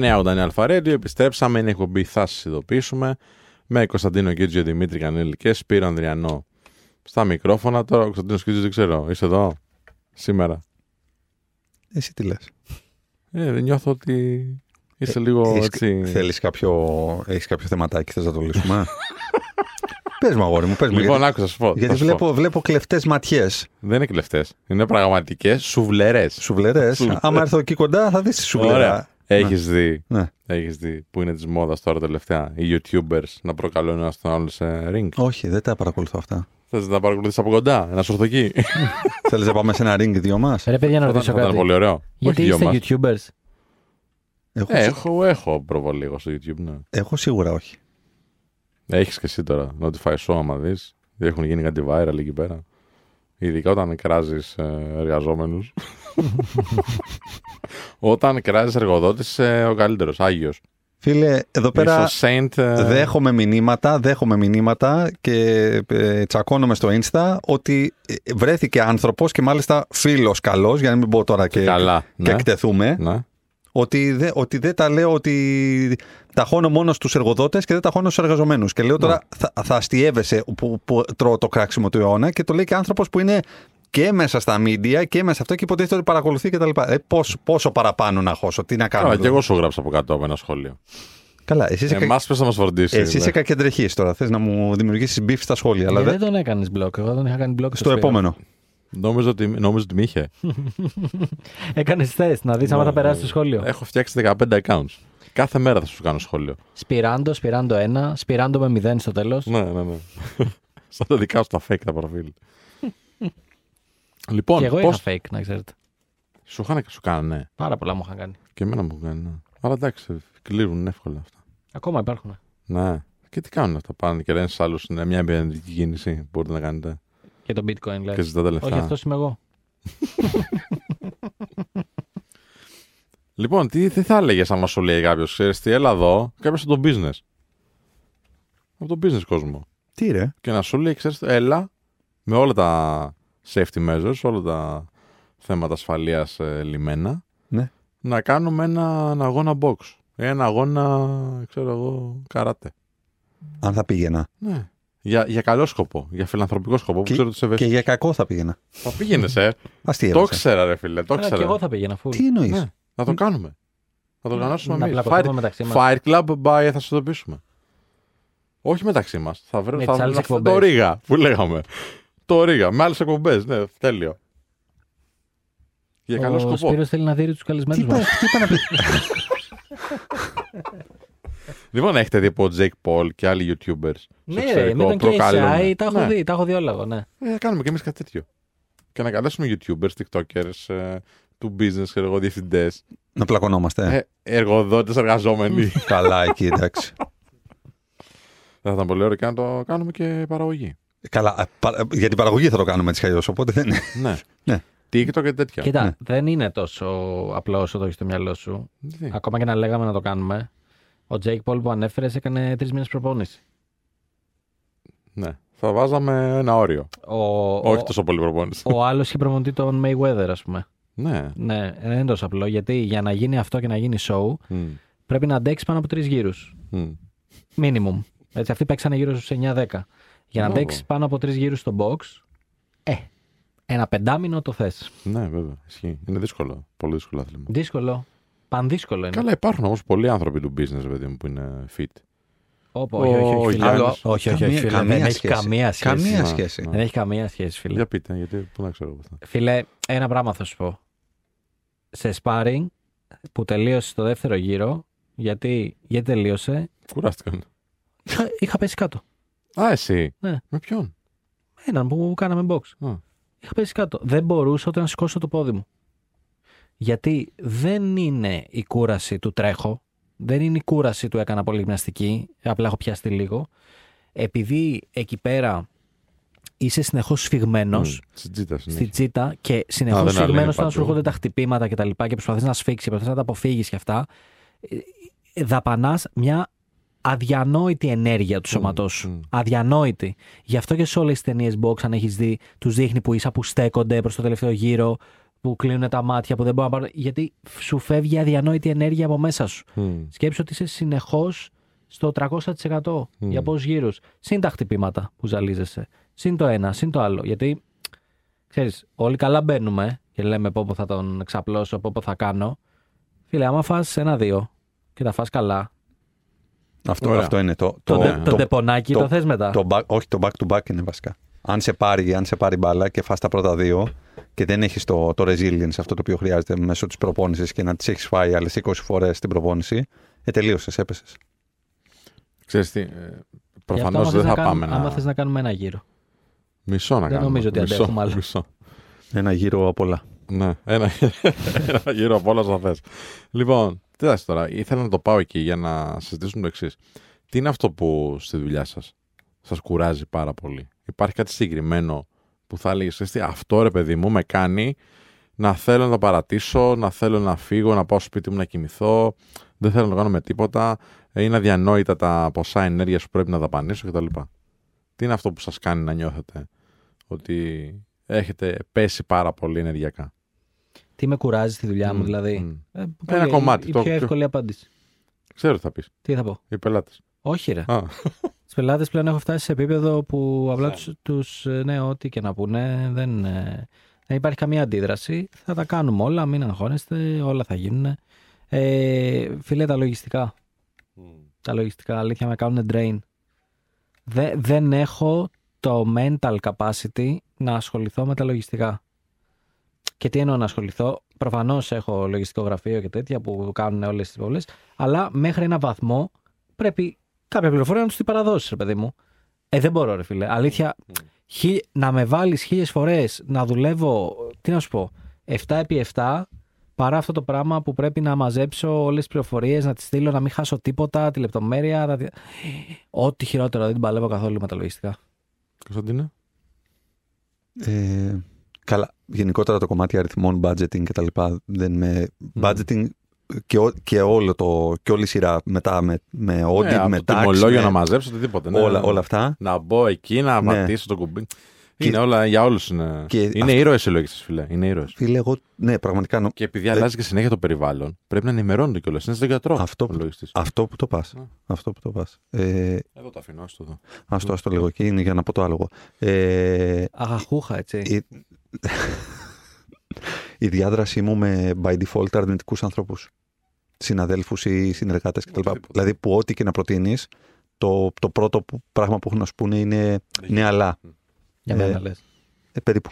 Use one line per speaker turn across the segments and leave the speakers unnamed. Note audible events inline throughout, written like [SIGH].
989 Αλφαρέντιο, επιστρέψαμε, είναι εκπομπή θα σας ειδοποιήσουμε με Κωνσταντίνο Κίτζιο, Δημήτρη Κανέλη και Σπύρο Ανδριανό στα μικρόφωνα. Τώρα ο Κωνσταντίνο Κίτζιο δεν ξέρω, είσαι εδώ σήμερα;
Εσύ τι λες;
Ε, δεν νιώθω ότι είσαι λίγο
Έχεις-
έτσι.
Θέλεις κάποιο, έχεις κάποιο θεματάκι, θες να το λύσουμε. [LAUGHS] πες μου αγόρι μου, πες μου.
Λοιπόν,
γιατί
άκουσα, σου πω.
γιατί
θα σου πω.
βλέπω, βλέπω κλεφτές ματιές.
Δεν είναι κλεφτές. Είναι πραγματικές σουβλερέ.
Σουβλερές.
Σουβλερές.
Άμα έρθω εκεί κοντά θα δεις τη σουβλερά.
Ωραία. Έχεις δει,
Ναι.
έχεις δει που είναι της μόδας τώρα τελευταία οι YouTubers να προκαλούν ένα τον άλλο σε ring;
Όχι, δεν τα παρακολουθώ αυτά.
Θες να παρακολουθήσει από κοντά, ένα ορθοκή. [LAUGHS]
Θέλεις να πάμε σε ένα ring δύο μας;
Ρε παιδιά, να
Θα
ρωτήσω
ήταν
κάτι.
πολύ ωραίο.
Γιατί
Όχι δυο
είστε
μας.
YouTubers;
Εγώ,
Ε, έχω, έχω προβολή εγώ στο YouTube, ναι.
εγώ σίγουρα όχι.
Έχεις και εσύ τώρα. Notify show, άμα δεις. Έχουν γίνει κάτι viral εκεί πέρα. Ειδικά όταν κράζεις εργαζόμενους. Όταν κράζεις εργοδότης, είσαι ο καλύτερος, Άγιος.
Φίλε, εδώ πέρα
Είσαι ο Saint. ε,
δέχομαι μηνύματα, δέχομαι μηνύματα και ε, τσακώνομαι στο Insta ότι ε, βρέθηκε άνθρωπος και μάλιστα φίλος καλός, για να μην πω τώρα και,
Καλά.
και
Ναι.
εκτεθούμε,
ναι.
ότι, δε, ότι δεν τα λέω ότι τα χώνω μόνος στους εργοδότες και δεν τα χώνω στους εργαζομένους. Και λέω τώρα θα, θα αστείευεσαι που, που τρώω το κράξιμο του αιώνα και το λέει και άνθρωπος που είναι και μέσα στα media και μέσα αυτό και υποτίθεται ότι παρακολουθεί και τα λοιπά. Ε, πώς, πόσο παραπάνω να χώσω, τι να κάνω.
Καλά, και
δηλαδή.
εγώ σου γράψα από κάτω από ένα σχόλιο.
Καλά, εσύ είσαι, κα-
Εμά πε να μας φροντίσει.
εσύ είσαι
ναι.
κακεντρεχής τώρα. Θες να μου δημιουργήσεις beef στα σχόλια. Αλλά
Ε,
δεν-
δεν τον έκανες μπλοκ. Εγώ τον είχα κάνει μπλοκ
στο επόμενο.
Νόμιζα ότι, νόμιζα ότι με είχε. [LAUGHS]
Έκανες τεστ να δεις άμα θα περάσει το σχόλιο.
Έχω φτιάξει 15 accounts. Κάθε μέρα θα σου κάνω σχόλιο.
Σπυράντο, σπυράντο 1, σπυράντο με 0 στο τέλος.
Ναι, ναι, ναι. [LAUGHS] Σαν τα δικά σου τα fake τα προφίλ. Λοιπόν,
Και εγώ
πώς...
είχα fake, να ξέρετε.
σου είχαν και σου κάνανε.
Πάρα πολλά μου είχαν κάνει.
Και εμένα μου έχουν κάνει. Ναι. Αλλά εντάξει, κλείνουν εύκολα αυτά.
Ακόμα υπάρχουν.
Ναι. Και τι κάνουν αυτά. Πάνε και λένε στους άλλους είναι μια επενδυτική κίνηση που μπορείτε να κάνετε.
Και το bitcoin λες.
Και ζητάτε λεφτά.
Όχι, αυτός είμαι εγώ. [LAUGHS]
Λοιπόν, τι, τι θα έλεγες άμα σου λέει κάποιος, ξέρεις τι, έλα εδώ, κάποιο από το business. Από το business κόσμο.
Τι ρε.
Και να σου λέει, ξέρεις, έλα με όλα τα safety measures, όλα τα θέματα ασφαλείας ε, λιμένα,
Ναι.
να κάνουμε ένα, ένα αγώνα box. Ένα αγώνα, ξέρω εγώ, καράτε.
Αν θα πήγαινα.
Ναι. Για, για καλό σκοπό, για φιλανθρωπικό σκοπό, που
Και-
ξέρω ότι σε
Και
ευαίσθητο.
για κακό θα πήγαινα.
Θα πήγαινες, ε.
Αστεία.
το ξέρα, ρε φίλε, το
Άρα
ξέρα.
και εγώ θα πήγαινα αφού.
Τι εννοείς;
Ναι, να το κάνουμε. Να το οργανώσουμε
Να
εμεί.
πλακωθούμε
Fire,
μεταξύ μας.
Fire Club by θα σα ειδοποιήσουμε. Όχι μεταξύ μας. Θα βρω
Με
θα
τις άλλες
βρω αυτό το
εκπομπές.
Ρίγα που λέγαμε. Το Ρίγα. Με άλλες εκπομπές. Ναι, τέλειο. Για καλό
Ο
σκοπό.
Σπύρος θέλει να δει τους καλεσμένους
Τι είπα,
μας.
τι είπα να πει.
Λοιπόν, έχετε δει από Jake Paul και άλλοι YouTubers. σε
Ναι, ρε,
εξωτερικό
με τον
προκαλούν.
KSI τα έχω
Ναι.
δει, τα έχω δει όλα εγώ, ναι.
Ε, θα κάνουμε και εμείς κάτι τέτοιο. Και να καλέσουμε YouTubers, TikTokers, ε, του business, ξέρω εγώ, διευθυντές,
Να πλακωνόμαστε.
ε, εργοδότες, εργαζόμενοι.
Καλά, εκεί εντάξει. [LAUGHS]
θα ήταν πολύ ωραίο και να το κάνουμε και παραγωγή.
Καλά, ε, πα- ε, για την παραγωγή θα το κάνουμε έτσι κι αλλιώς, οπότε δεν είναι.
ναι. [LAUGHS]
Ναι.
TikTok και τέτοια.
Κοίτα,
ναι.
δεν είναι τόσο απλό όσο το έχεις στο μυαλό σου.
Τι.
Ακόμα και να λέγαμε να το κάνουμε. Ο Jake Paul που ανέφερε έκανε τρεις μήνες προπόνηση.
Ναι. Θα βάζαμε ένα όριο.
Ο,
Όχι
ο,
τόσο πολύ προπόνηση.
ο άλλος είχε προπονητή τον Mayweather, ας πούμε.
ναι.
Ναι, δεν είναι τόσο απλό γιατί για να γίνει αυτό και να γίνει show
Μμ.
πρέπει να αντέξεις πάνω από τρεις γύρους.
Μμ.
Minimum. Έτσι, αυτοί παίξανε γύρω στους 9-10. Για να
Μπράβο.
αντέξεις πάνω από τρεις γύρους στο box, ε, ένα πεντάμινο το θες.
Ναι, βέβαια. Ισχύει. Είναι δύσκολο. Πολύ δύσκολο άθλημα.
Δύσκολο. Πανδύσκολο είναι.
Καλά, υπάρχουν όμως πολλοί άνθρωποι του business, παιδί μου, που είναι fit.
Όπο,
Ο-
όχι, όχι,
ο
όχι, φίλε.
Γιάννης.
όχι, όχι, όχι,
Καμία-
φίλε.
καμία
δεν έχει
σχέση.
καμία σχέση.
Καμία
Να,
σχέση.
να.
Δεν έχει καμία σχέση, φίλε.
Για πείτε, γιατί πού να ξέρω εγώ αυτά.
Φίλε, ένα πράγμα θα σου πω. Σε sparring που τελείωσε το δεύτερο γύρο, γιατί, γιατί τελείωσε,
Κουράστηκαν.
είχα, είχα πέσει κάτω.
Α, εσύ.
Ναι.
Με ποιον;
Έναν που κάναμε box.
Α.
Είχα πέσει κάτω. Δεν μπορούσα ούτε να σηκώσω το πόδι μου. Γιατί δεν είναι η κούραση του τρέχω, δεν είναι η κούραση του έκανα πολύ γυμναστική, απλά έχω πιάσει λίγο. Επειδή εκεί πέρα είσαι συνεχώς σφιγμένος
Μμ. Στην τσίτα
στη
συνέχεια.
τσίτα και
Α,
συνεχώ
δεν
σφιγμένος
αλλάζει
όταν σου
παντού.
έρχονται τα χτυπήματα κτλ. Και, και προσπαθείς να σφίξεις, προσπαθείς να τα αποφύγεις και αυτά. ε, Δαπανάς μια αδιανόητη ενέργεια του σώματός σου.
μμ.
Αδιανόητη. Γι' αυτό και σε όλες τις ταινίες box, αν έχεις δει, τους δείχνει που ίσα που στέκονται προς το τελευταίο γύρο, που κλείνουν τα μάτια, που δεν μπορούν να πάρουν. Γιατί σου φεύγει αδιανόητη ενέργεια από μέσα σου.
Μμ.
Σκέψου ότι είσαι συνεχώς στο 300% για πόσου γύρους. Συν τα χτυπήματα που ζαλίζεσαι. Συν το ένα, συν το άλλο. Γιατί ξέρεις, όλοι καλά μπαίνουμε και λέμε πόπο θα τον ξαπλώσω, πόπο θα κάνω. Φίλε, άμα φας ένα-δύο και τα φας καλά,
Αυτό,
Ωραία.
αυτό είναι το.
το,
το,
ντε- το, ντεπονάκι το, θες μετά;
το back, όχι, το back to back είναι βασικά. Αν σε πάρει, αν σε πάρει μπάλα και φας τα πρώτα δύο και δεν έχεις το, το resilience αυτό το οποίο χρειάζεται μέσω της προπόνησης και να τις έχεις φάει άλλες 20 φορές στην προπόνηση, ε, τελείωσες, έπεσες.
Ξέρεις τι, ε,
Γι' αυτό
προφανώς
άμα
δεν
θες
θα
να
πάμε
κάνουμε- Άμα
να...
θες να κάνουμε ένα γύρο.
Μισό να
Δεν
κάνουμε.
νομίζω ότι
Μισό,
αντέχουμε άλλο.
Μισό.
Ένα γύρο απ' όλα.
Ναι, ένα, [LAUGHS] ένα γύρο από όλα θα θες. Λοιπόν, τι θα τώρα, ήθελα να το πάω εκεί για να συζητήσουμε το εξής. Τι είναι αυτό που στη δουλειά σας σας κουράζει πάρα πολύ; Υπάρχει κάτι συγκεκριμένο που θα έλεγες, «Ξέρεις τι, αυτό ρε παιδί μου με κάνει να θέλω να το παρατήσω, να θέλω να φύγω, να πάω στο σπίτι μου να κοιμηθώ, δεν θέλω να το κάνω με τίποτα, ε, είναι αδιανόητα τα ποσά ενέργειας που πρέπει να δαπανίσω κτλ. Τι είναι αυτό που σας κάνει να νιώθετε ότι έχετε πέσει πάρα πολύ ενεργειακά;
Τι με κουράζει στη δουλειά μου,
Μμ,
δηλαδή.
μμ.
Ε,
Ένα
πολύ-
κομμάτι,
Η
το
πιο
πιο-
εύκολη απάντηση.
Ξέρω τι θα πεις.
Τι θα πω;
Οι πελάτες.
Όχι, ρε.
Α,
Στου πελάτες πλέον έχω φτάσει σε επίπεδο που απλά
Ναι.
τους, τους, ε, ναι, ό,τι και να πούνε, δεν, ε, δεν υπάρχει καμία αντίδραση. Θα τα κάνουμε όλα, μην αγχώνεστε, όλα θα γίνουν. Ε, φίλε, τα λογιστικά. Τα λογιστικά, αλήθεια, με κάνουν drain. Δε, δεν έχω το mental capacity να ασχοληθώ με τα λογιστικά. Και τι εννοώ να ασχοληθώ. Προφανώς έχω λογιστικό γραφείο και τέτοια που κάνουν όλες τις υποβολέ. Αλλά μέχρι ένα βαθμό πρέπει κάποια πληροφορία να τους την παραδώσεις, ρε παιδί μου. Ε, δεν μπορώ, ρε φίλε. Αλήθεια, χι- να με βάλεις χίλιες φορές να δουλεύω, τι να σου πω, 7 επί 7, παρά αυτό το πράγμα που πρέπει να μαζέψω όλες τις πληροφορίες, να τις στείλω, να μην χάσω τίποτα, τη λεπτομέρεια. Να... τη- Ό,τι χειρότερο, δεν την παλεύω καθόλου με τα λογιστικά.
Κωνσταντίνε.
Ε, καλά, γενικότερα το κομμάτι αριθμών, budgeting κτλ. Δεν με. Budgeting και, ό- και, όλο το, και όλη η σειρά μετά με, με audit,
Ναι, από
με
το
tax,
τιμολόγιο
με
να μαζέψω οτιδήποτε. Ναι,
όλα,
ναι.
όλα αυτά.
Να μπω εκεί, να
Ναι.
πατήσω το κουμπί.
Και-
Είναι όλα για όλους. Είναι,
Και
είναι
αυτό-
ήρωες οι λογιστέ, φίλε. Είναι ήρωες.
Φίλε, εγώ, ναι, πραγματικά νο-
Και επειδή αλλάζει και συνέχεια το περιβάλλον, πρέπει να ενημερώνονται κιόλας. Είναι στον γιατρό.
Αυτό
ο
που-
λογιστής.
αυτό που το πας.
Ναι.
Αυτό που το πας. Ε,
Εδώ το αφήνω, άστο εδώ.
ας το, ας το λέγω εκεί, είναι για να πω το άλογο. Ε,
Αχαχούχα, έτσι.
η, η διάδρασή μου με by default αρνητικούς ανθρώπους. Συναδέλφους ή συνεργάτες κτλ.
Οτιδήποτε.
Δηλαδή που ό,τι και να προτείνεις, το, το πρώτο που- πράγμα που έχουν να σου πούνε είναι ναι, αλλά.
Για
ε,
μένα λες.
Ε, περίπου.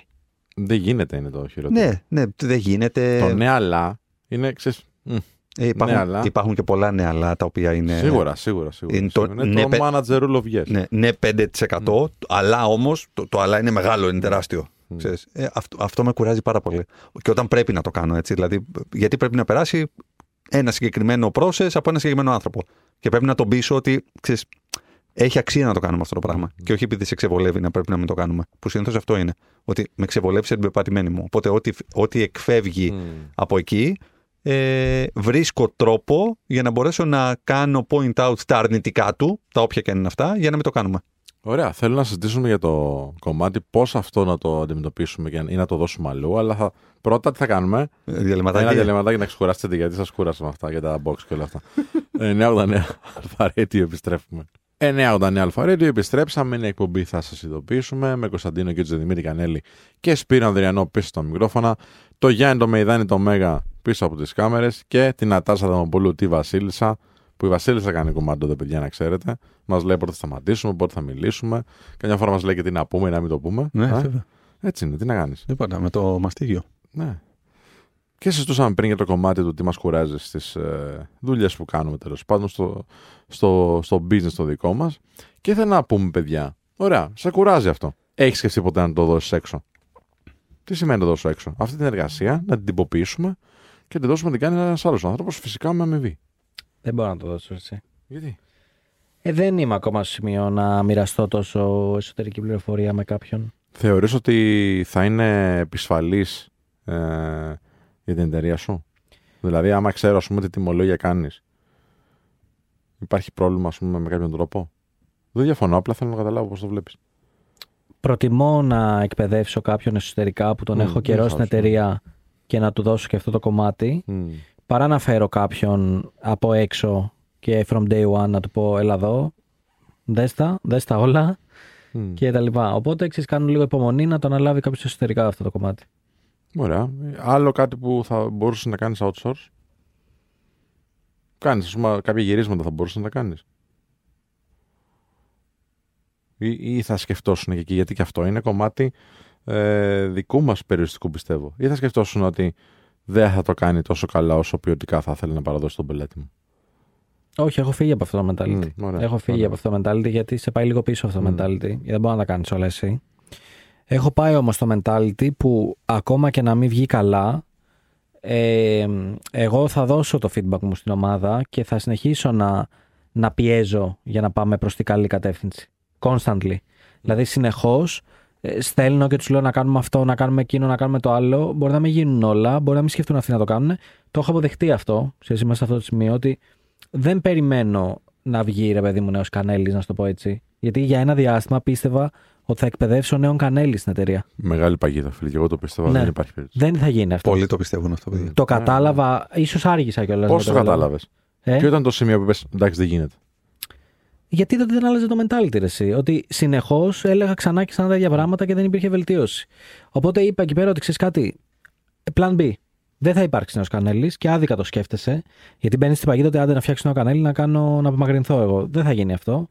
Δεν γίνεται είναι το χειρότερο.
Ναι, ναι, δεν γίνεται.
Το ναι, αλλά είναι. Ξέρεις, μ,
Ε, υπάρχουν,
ναι, αλλά.
υπάρχουν και πολλά ναι, αλλά τα οποία είναι.
Σίγουρα, σίγουρα. σίγουρα.
Είναι το
σίγουρα. Είναι
ναι,
το
πε-
manager rule of yes.
Ναι, ναι 5%, αλλά όμως το, το αλλά είναι μεγάλο, είναι τεράστιο.
Μμ.
Ξέρεις. Ε, αυτό, αυτό με κουράζει πάρα πολύ. Και όταν πρέπει να το κάνω έτσι. Δηλαδή, γιατί πρέπει να περάσει ένα συγκεκριμένο process από ένα συγκεκριμένο άνθρωπο. Και πρέπει να τον πείσω ότι ξέρεις, έχει αξία να το κάνουμε αυτό το πράγμα. Και όχι επειδή σε ξεβολεύει να πρέπει να μην το κάνουμε. Που συνήθως αυτό είναι. Ότι με ξεβολεύεις σε την πεπατημένη μου. Οπότε ό,τι, ό,τι εκφεύγει
Μ.
από εκεί, ε, βρίσκω τρόπο για να μπορέσω να κάνω point out τα αρνητικά του, τα όποια και αν είναι αυτά, για να μην το κάνουμε.
Ωραία. Θέλω να συζητήσουμε για το κομμάτι πώς αυτό να το αντιμετωπίσουμε και- ή να το δώσουμε αλλού. Αλλά θα... πρώτα τι θα κάνουμε;
Ε, Διαλυματάκι.
Ένα διαλυματάκι να ξεκουράσετε γιατί σας κούρασα με αυτά για τα box και όλα αυτά. 989 Αλφαρέτιο επιστρέφουμε. 989 Αλφαρέτιο επιστρέψαμε. Είναι εκπομπή θα σας ειδοποιήσουμε με Κωνσταντίνο και τον Δημήτρη Κανέλη και Σπύρο Ανδριανό πίσω στα μικρόφωνα. Το Γιάννη το Μεϊδάνη το Μέγα πίσω από τις κάμερες και την Ατάσα Δαμοπούλου τη Βασίλισσα. Που η Βασίλισσα κάνει κομμάτι εδώ, παιδιά, να ξέρετε. Μας λέει πότε θα σταματήσουμε, πότε θα μιλήσουμε. Καμιά φορά μας λέει και τι να πούμε ή να μην το πούμε.
Ναι,
Α,
βέβαια.
έτσι είναι, τι να κάνεις.
Τίποτα, με το μαστίγιο.
Ναι. Και συζητούσαμε πριν για το κομμάτι του τι μας κουράζει στις ε, δουλειές που κάνουμε τέλος πάντων στο, στο, στο business το δικό μας. Και ήθελα να πούμε, παιδιά, ωραία, σε κουράζει αυτό. Έχεις σκεφτεί ποτέ να το δώσεις έξω; Τι σημαίνει να το δώσω έξω; Αυτή την εργασία να την τυποποιήσουμε και να την δώσουμε να την κάνει ένας άλλος άνθρωπος, φυσικά με αμοιβή.
Δεν μπορώ να το δώσω εσύ.
Γιατί;
Ε, δεν είμαι ακόμα στο σημείο να μοιραστώ τόσο εσωτερική πληροφορία με κάποιον.
Θεωρείς ότι θα είναι επισφαλής ε, για την εταιρεία σου; Δηλαδή, άμα ξέρω, ας πούμε, τι τιμολόγια κάνεις, υπάρχει πρόβλημα, ας πούμε, με κάποιον τρόπο; Δεν διαφωνώ, απλά θέλω να καταλάβω πώς το βλέπεις.
Προτιμώ να εκπαιδεύσω κάποιον εσωτερικά που τον
Μμ,
έχω καιρό
δεν
στην
θα σου,
εταιρεία και να του δώσω και αυτό το κομμάτι,
Μμ.
Παρά να φέρω κάποιον από έξω και from day one να του πω έλα εδώ, δες τα, δες τα όλα
Μμ.
και τα λοιπά. Οπότε ξέρεις κάνουν λίγο υπομονή να το αναλάβει κάποιος εσωτερικά αυτό το κομμάτι.
Ωραία. Άλλο κάτι που θα μπορούσες να κάνεις outsource; Κάνεις, ας πούμε, κάποια γυρίσματα θα μπορούσες να τα κάνεις. Ή, ή θα σκεφτόσουν και εκεί, γιατί και αυτό είναι κομμάτι ε, δικού μας περιοριστικού πιστεύω. Ή θα σκεφτόσουν ότι δεν θα το κάνει τόσο καλά όσο ποιοτικά θα ήθελε να παραδώσει τον πελάτη μου.
Όχι, έχω φύγει από αυτό το mentality.
Μμ, ωραία,
έχω φύγει
ωραία.
από αυτό το mentality γιατί σε πάει λίγο πίσω αυτό το
Μμ.
mentality. Γιατί δεν μπορεί να τα κάνει όλα εσύ. Έχω πάει όμως στο mentality που ακόμα και να μην βγει καλά, ε, εγώ θα δώσω το feedback μου στην ομάδα και θα συνεχίσω να, να πιέζω για να πάμε προς την καλή κατεύθυνση. Constantly. Δηλαδή συνεχώς ε, στέλνω και τους λέω να κάνουμε αυτό, να κάνουμε εκείνο, να κάνουμε το άλλο. Μπορεί να μην γίνουν όλα, μπορεί να μην σκεφτούν αυτοί να το κάνουν. Το έχω αποδεχτεί αυτό, σε είμαστε σε αυτό το σημείο, ότι δεν περιμένω να βγει ρε παιδί μου νέος Κανέλης, να σου το πω έτσι. Γιατί για ένα διάστημα πίστευα ότι θα εκπαιδεύσω νέον Κανέλη στην εταιρεία.
Μεγάλη παγίδα, φίλε. Και εγώ το πιστεύω,
Ναι.
δεν υπάρχει περίπτωση.
Δεν θα γίνει αυτό.
Πολλοί το πιστεύουν αυτό, παιδιά.
Το κατάλαβα, ίσως άργησα κιόλας.
Πώ το κατάλαβες;
Ε;
Ποιο ήταν το σημείο που είπε, εντάξει, δεν γίνεται.
Γιατί τότε δεν άλλαζε το mentality, ρε, εσύ; Ότι συνεχώς έλεγα ξανά και ξανά τα ίδια πράγματα και δεν υπήρχε βελτίωση. Οπότε είπα εκεί πέρα ότι ξέρεις κάτι. Plan B. Δεν θα υπάρξει νέος κανέλης και άδικα το σκέφτεσαι. Γιατί μπαίνεις στην παγίδα ότι άντε να φτιάξει νέο κανέλη να, κάνω, να απομακρυνθώ εγώ. Δεν θα γίνει αυτό.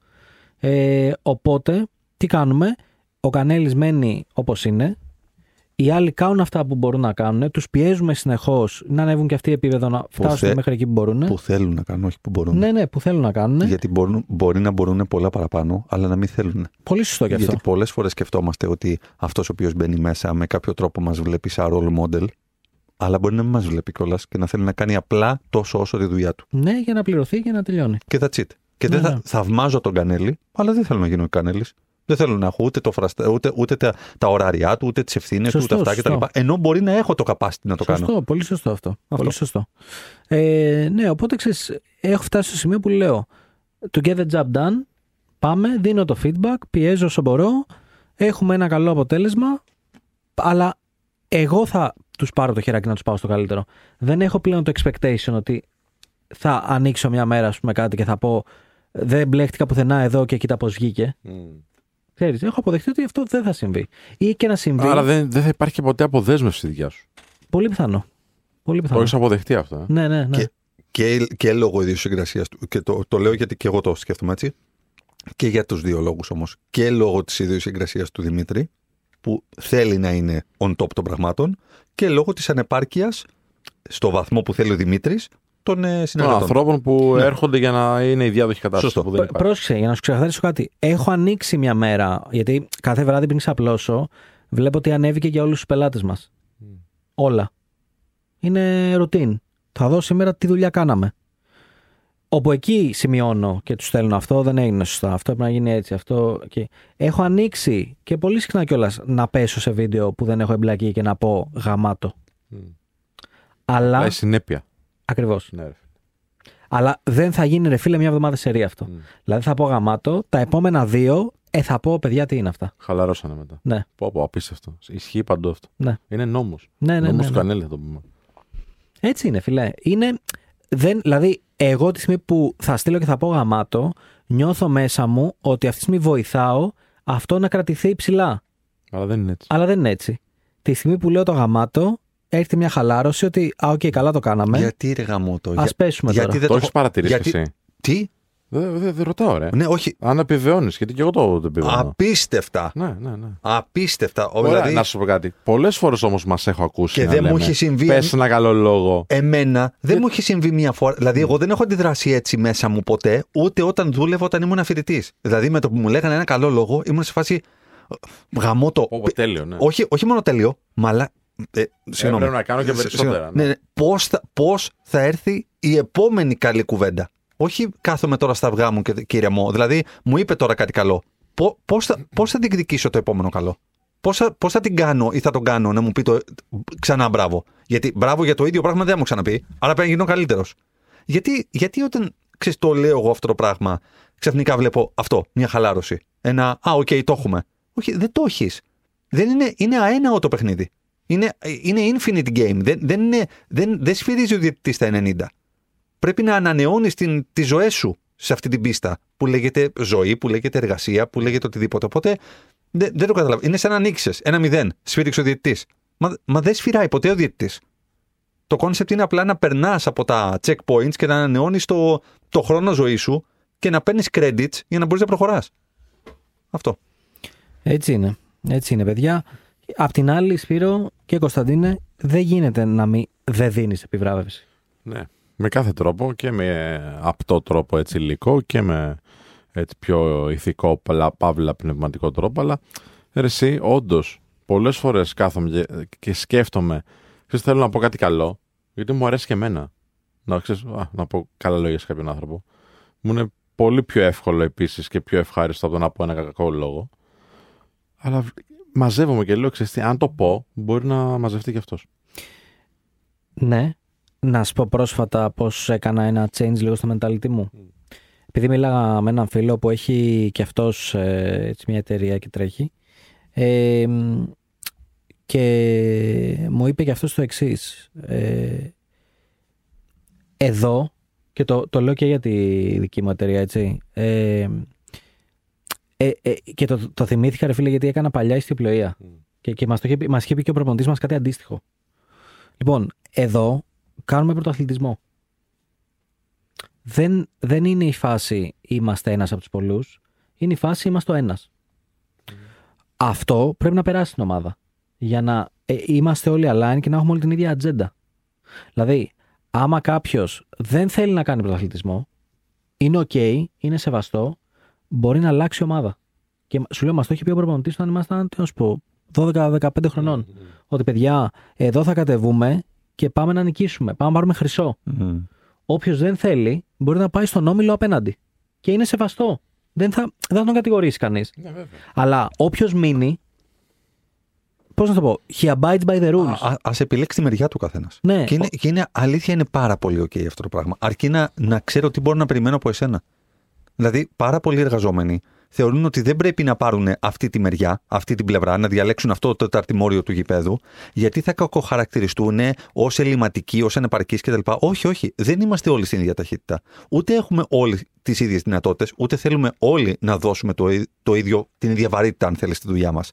Ε, οπότε, τι κάνουμε; Ο κανέλης μένει όπως είναι. Οι άλλοι κάνουν αυτά που μπορούν να κάνουν. Τους πιέζουμε συνεχώς να ανέβουν και αυτοί επίπεδο να φτάσουν
θε-
μέχρι εκεί που μπορούν.
Που θέλουν να κάνουν, όχι που μπορούν.
Ναι, ναι, που θέλουν να κάνουν.
Γιατί μπορούν, μπορεί να μπορούν πολλά παραπάνω, αλλά να μην θέλουν.
Πολύ σωστό και αυτό.
Γιατί πολλές φορές σκεφτόμαστε ότι αυτός ο οποίος μπαίνει μέσα με κάποιο τρόπο μας βλέπει σαν role model, αλλά μπορεί να μην μας βλέπει κιόλας και να θέλει να κάνει απλά τόσο όσο τη δουλειά του.
Ναι, για να πληρωθεί και να τελειώνει.
Και that's it. Και δεν
Ναι,
θα
ναι.
θαυμάζω τον Κανέλη, αλλά δεν θέλω να γίνω Κανέλης. Δεν θέλω να έχω ούτε, το φραστα... ούτε, ούτε τα, τα ωράριά του, ούτε τις ευθύνες του,
Σωστό,
ούτε αυτά
σωστό.
κτλ. Ενώ μπορεί να έχω το capacity να το
σωστό,
κάνω.
πολύ σωστό αυτό. Πολύ σωστό. Ε, ναι, οπότε ξέρεις, έχω φτάσει στο σημείο που λέω to get the job done, πάμε, δίνω το feedback, πιέζω όσο μπορώ, έχουμε ένα καλό αποτέλεσμα, αλλά εγώ θα τους πάρω το χεράκι να τους πάω στο καλύτερο. Δεν έχω πλέον το expectation ότι θα ανοίξω μια μέρα ας πούμε, κάτι και θα πω δεν μπλέχτηκα πουθενά εδώ και κοίτα πώς βγήκε. Ξέρεις, έχω αποδεχτεί ότι αυτό δεν θα συμβεί. Ή και να συμβεί.
Άρα δεν, δεν θα υπάρχει και ποτέ αποδέσμευση δικιά σου.
Πολύ πιθανό. Πολύ
Το
πιθανό.
έχεις αποδεχτεί αυτό. Ε;
Ναι, ναι, ναι.
Και, και, και λόγω ιδιοσυγκρασίας του. Και το, το λέω γιατί και εγώ το σκέφτομαι έτσι. Και για τους δύο λόγους όμως. Και λόγω της ιδιοσυγκρασίας του Δημήτρη, που θέλει να είναι on top των πραγμάτων, και λόγω της ανεπάρκειας στο βαθμό που θέλει ο Δημήτρης των ε,
Των
συνεργατών.
ανθρώπων που
Ναι.
έρχονται για να είναι η διάδοχη κατάσταση
Σωστό.
που δεν υπάρχει.
Πρόσεξε, για να σου ξεκαθαρίσω κάτι. Έχω ανοίξει μια μέρα, γιατί κάθε βράδυ πριν ξαπλώσω, βλέπω ότι ανέβηκε για όλους τους πελάτες μας. Όλα. Είναι routine. Θα δω σήμερα τι δουλειά κάναμε. Όπου εκεί σημειώνω και τους στέλνω αυτό, δεν έγινε σωστά. Αυτό πρέπει να γίνει έτσι. Αυτό και... Έχω ανοίξει και πολύ συχνά κιόλας να πέσω σε βίντεο που δεν έχω εμπλακεί και να πω γαμάτο.
Μμ.
Αλλά.
Πάει συνέπεια.
Ακριβώς.
Ναι, ρε.
Αλλά δεν θα γίνει ρε φίλε μια εβδομάδα σε αυτό.
Μμ.
Δηλαδή θα πω γαμάτο, τα επόμενα δύο ε, θα πω παιδιά τι είναι αυτά.
Χαλαρώσανε μετά.
Ναι,
Πω, πω, απίστευτο. Ισχύει παντού αυτό.
ναι.
Είναι νόμος.
Ναι, ναι,
νόμος
ναι,
του
ναι.
Κανέλη θα το πούμε.
Έτσι είναι, φίλε. Είναι. Δεν, δηλαδή, εγώ τη στιγμή που θα στείλω και θα πω γαμάτο, νιώθω μέσα μου ότι αυτή τη στιγμή βοηθάω αυτό να κρατηθεί ψηλά.
Αλλά δεν είναι έτσι.
Αλλά δεν είναι έτσι. Τη στιγμή που λέω το γαμάτο, έρχεται μια χαλάρωση ότι, α, οκ, καλά το κάναμε.
Γιατί ρε γαμώτο.
Α πέσουμε
γιατί
τώρα.
δεν
Το
το
έχεις παρατηρήσει
γιατί-
εσύ.
Τι;
Δεν δεν- δεν ρωτάω, ρε.
Ναι, όχι.
Αν επιβεβαιώνει, γιατί και εγώ το, το επιβεβαιώνω.
Απίστευτα.
Ναι, ναι, ναι.
Απίστευτα. Ο,
Ωραία,
δηλαδή,
να σου πω κάτι. Πολλές φορές όμως μας έχω ακούσει.
Και
να
δεν μου
λέμε,
έχει συμβεί-
Πες ένα καλό λόγο.
Εμένα δεν μου έχει συμβεί μία φορά. Δηλαδή, εγώ δεν έχω αντιδράσει έτσι μέσα μου ποτέ, ούτε όταν δούλευα όταν ήμουν φοιτητή. Δηλαδή, με το που μου λέγανε ένα καλό λόγο, ήμουν σε φάση. Γαμώ το.
Πω, πω, τέλειο, ναι.
Όχι, όχι μόνο τέλειο, μαλά. Ε, συγγνώμη.
Έπρεπε να κάνω και
Ε,
περισσότερα,
συγγνώμη.
ναι.
Ναι, ναι. Πώς, θα, πώς θα έρθει η επόμενη καλή κουβέντα; Όχι κάθομαι τώρα στα αυγά μου και κύριε μου. Δηλαδή, μου είπε τώρα κάτι καλό. Πώ πώς θα, πώς θα διεκδικήσω το επόμενο καλό; Πώς θα, πώς θα την κάνω ή θα τον κάνω να μου πει το ξανά μπράβο; Γιατί μπράβο για το ίδιο πράγμα δεν μου ξαναπεί. Άρα πρέπει να γίνω καλύτερος. Γιατί, γιατί όταν ξέρεις, το λέω εγώ αυτό το πράγμα, ξαφνικά βλέπω αυτό, μια χαλάρωση. Ένα, α, οκ, το έχουμε. Όχι, δεν το έχεις. Δεν είναι, είναι αέναο το παιχνίδι. Είναι, είναι infinite game. Δεν, δεν, είναι, δεν, δεν σφυρίζει ο διαιτητής στα 90. Πρέπει να ανανεώνεις τις ζωές σου σε αυτή την πίστα που λέγεται ζωή, που λέγεται εργασία, που λέγεται οτιδήποτε. Οπότε δεν, δεν το καταλαβαίνω. Είναι σαν να ανοίξεις ένα μηδέν, σφύριξε ο διαιτητής. Μα, μα δεν σφυράει ποτέ ο διαιτητής. Το concept είναι απλά να περνάς από τα checkpoints και να ανανεώνεις το, το χρόνο ζωή σου και να παίρνεις credits για να μπορείς να προχωράς. Αυτό.
Έτσι είναι. Έτσι είναι, παιδιά. Απ' την άλλη, Σπύρο και Κωνσταντίνε, δεν γίνεται να μην δεν δίνεις επιβράβευση.
Ναι. Με κάθε τρόπο και με απτό τρόπο έτσι υλικό και με έτσι πιο ηθικό, παύλα πνευματικό τρόπο. Αλλά ρε, εσύ, όντως, πολλές φορές κάθομαι και, σκέφτομαι, ξέρεις, θέλω να πω κάτι καλό, γιατί μου αρέσει και εμένα. Να, ξέρεις, α, να πω καλά λόγια σε κάποιον άνθρωπο. Μου είναι πολύ πιο εύκολο επίσης και πιο ευχάριστο από το να πω ένα κακό λόγο. Αλλά μαζεύομαι και λέω, ξέρεις, αν το πω, μπορεί να μαζευτεί και αυτός.
Ναι. Να σου πω πρόσφατα πώς έκανα ένα change λίγο στο mentality μου. Επειδή μίλαγα με έναν φίλο που έχει και αυτός ε, μια εταιρεία και τρέχει ε, και μου είπε και αυτός το εξής. Ε, εδώ, και το, το λέω και για τη δική μου εταιρεία, έτσι, ε, ε, ε, και το, το θυμήθηκα, ρε φίλε, γιατί έκανα παλιά ιστιοπλοεία. Mm. Και, και μας είχε, μας είχε πει και ο προπονητής μας κάτι αντίστοιχο. Λοιπόν, εδώ κάνουμε πρωτοαθλητισμό. Δεν, δεν είναι η φάση είμαστε ένας από τους πολλούς. Είναι η φάση είμαστε ο ένας. Mm. Αυτό πρέπει να περάσει στην ομάδα. Για να ε, είμαστε όλοι aligned και να έχουμε όλη την ίδια ατζέντα. Δηλαδή, άμα κάποιος δεν θέλει να κάνει πρωταθλητισμό, είναι OK, είναι σεβαστό, μπορεί να αλλάξει ομάδα. Και σου λέω, μας το είχε πει ο προπονητής όταν ήμασταν, τι να σου πω, 12-15 χρονών. Mm. Ότι παιδιά, εδώ θα κατεβούμε και πάμε να νικήσουμε. Πάμε να πάρουμε χρυσό. Mm. Όποιος δεν θέλει, μπορεί να πάει στον όμιλο απέναντι. Και είναι σεβαστό. Δεν θα, δεν θα τον κατηγορήσει κανείς. Ναι, Αλλά όποιος μείνει. Πώς να το πω, he abides by the rules.
Α ας επιλέξει τη μεριά του καθένας.
Ναι.
Και, είναι, και είναι, αλήθεια είναι πάρα πολύ OK αυτό το πράγμα. Αρκεί να, να ξέρω τι μπορώ να περιμένω από εσένα. Δηλαδή, πάρα πολλοί εργαζόμενοι θεωρούν ότι δεν πρέπει να πάρουν αυτή τη μεριά, αυτή την πλευρά, να διαλέξουν αυτό το τεταρτημόριο του γηπέδου, γιατί θα κακοχαρακτηριστούν ως ελληματικοί, ως ανεπαρκείς κτλ. Όχι, όχι. Δεν είμαστε όλοι στην ίδια ταχύτητα. Ούτε έχουμε όλοι τις ίδιες δυνατότητες, ούτε θέλουμε όλοι να δώσουμε το, το ίδιο, την ίδια βαρύτητα, αν θέλεις, στη δουλειά μας.